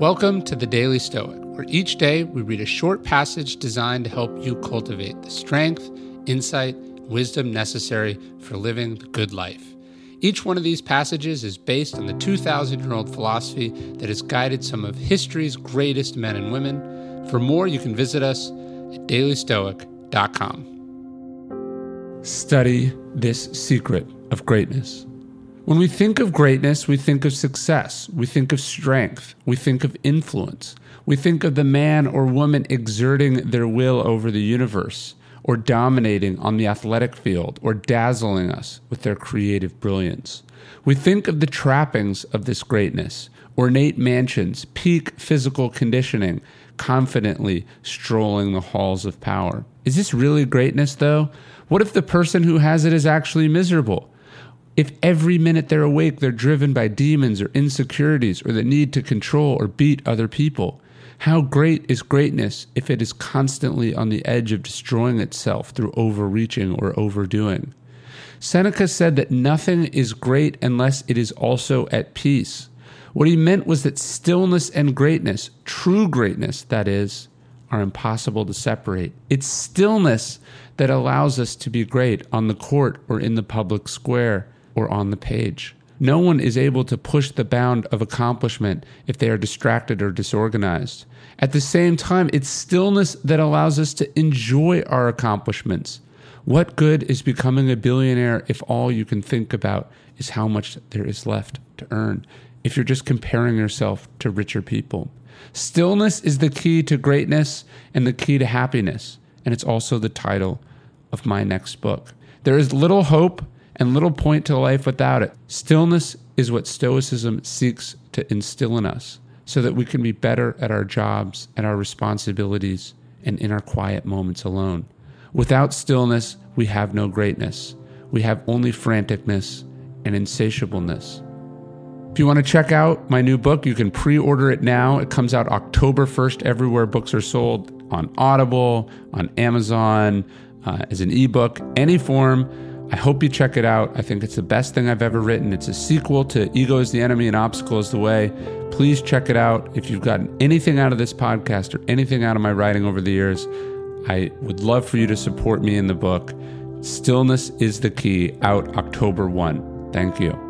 Welcome to the Daily Stoic, where each day we read a short passage designed to help you cultivate the strength, insight, wisdom necessary for living the good life. Each one of these passages is based on the 2,000 year old philosophy that has guided some of history's greatest men and women. For more, you can visit us at dailystoic.com. Study this secret of greatness. When we think of greatness, we think of success, we think of strength, we think of influence, we think of the man or woman exerting their will over the universe, or dominating on the athletic field, or dazzling us with their creative brilliance. We think of the trappings of this greatness ornate mansions, peak physical conditioning, confidently strolling the halls of power. Is this really greatness, though? What if the person who has it is actually miserable? If every minute they're awake, they're driven by demons or insecurities or the need to control or beat other people, how great is greatness if it is constantly on the edge of destroying itself through overreaching or overdoing? Seneca said that nothing is great unless it is also at peace. What he meant was that stillness and greatness, true greatness, that is, are impossible to separate. It's stillness that allows us to be great on the court or in the public square or on the page. No one is able to push the bound of accomplishment if they are distracted or disorganized. At the same time, it's stillness that allows us to enjoy our accomplishments. What good is becoming a billionaire if all you can think about is how much there is left to earn? If you're just comparing yourself to richer people, stillness is the key to greatness and the key to happiness. And it's also the title of my next book. There is little hope and little point to life without it. Stillness is what Stoicism seeks to instill in us so that we can be better at our jobs, at our responsibilities, and in our quiet moments alone. Without stillness, we have no greatness. We have only franticness and insatiableness. If you want to check out my new book, you can pre order it now. It comes out October 1st everywhere books are sold on Audible, on Amazon, uh, as an ebook, any form. I hope you check it out. I think it's the best thing I've ever written. It's a sequel to Ego is the Enemy and Obstacle is the Way. Please check it out. If you've gotten anything out of this podcast or anything out of my writing over the years, I would love for you to support me in the book. Stillness is the Key, out October 1. Thank you.